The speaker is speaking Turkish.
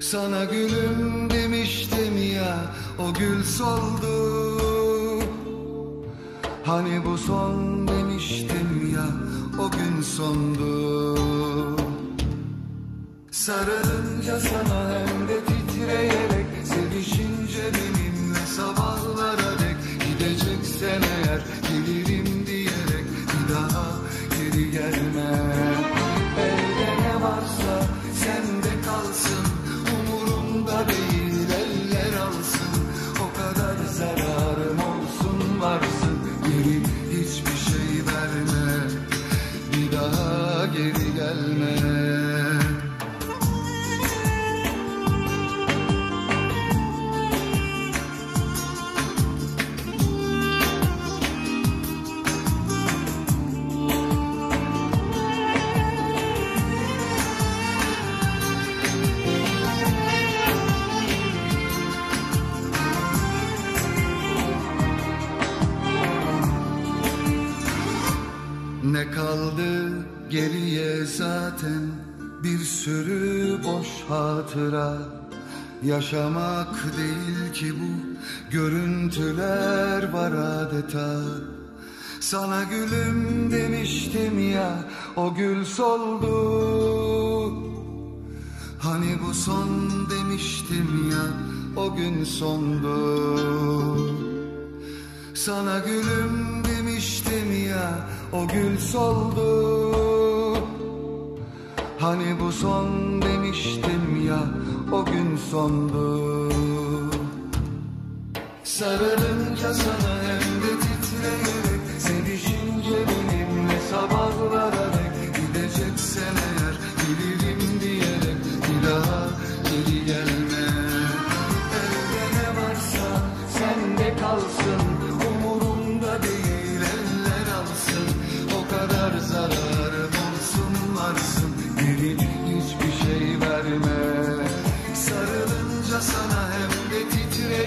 Sana gülüm demiştim ya o gül soldu. Hani bu son demiştim ya o gün sondu. Sarılınca sana hem de titreyerek Sevişince benimle sabahlara zararım olsun varsın Ne kaldı geriye zaten bir sürü boş hatıra. Yaşamak değil ki bu görüntüler var adeta. Sana gülüm demiştim ya o gül soldu. Hani bu son demiştim ya o gün sondu. Sana gülüm demiştim ya o gül soldu. Hani bu son demiştim ya o gün sondu. Sarılınca sana hem de titreyerek Sevişince benimle sabahlara dek. Gideceksen eğer gelirim diyerek Bir daha geri gelme. Elde ne varsa sende kalsın